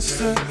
sister.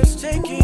let's take.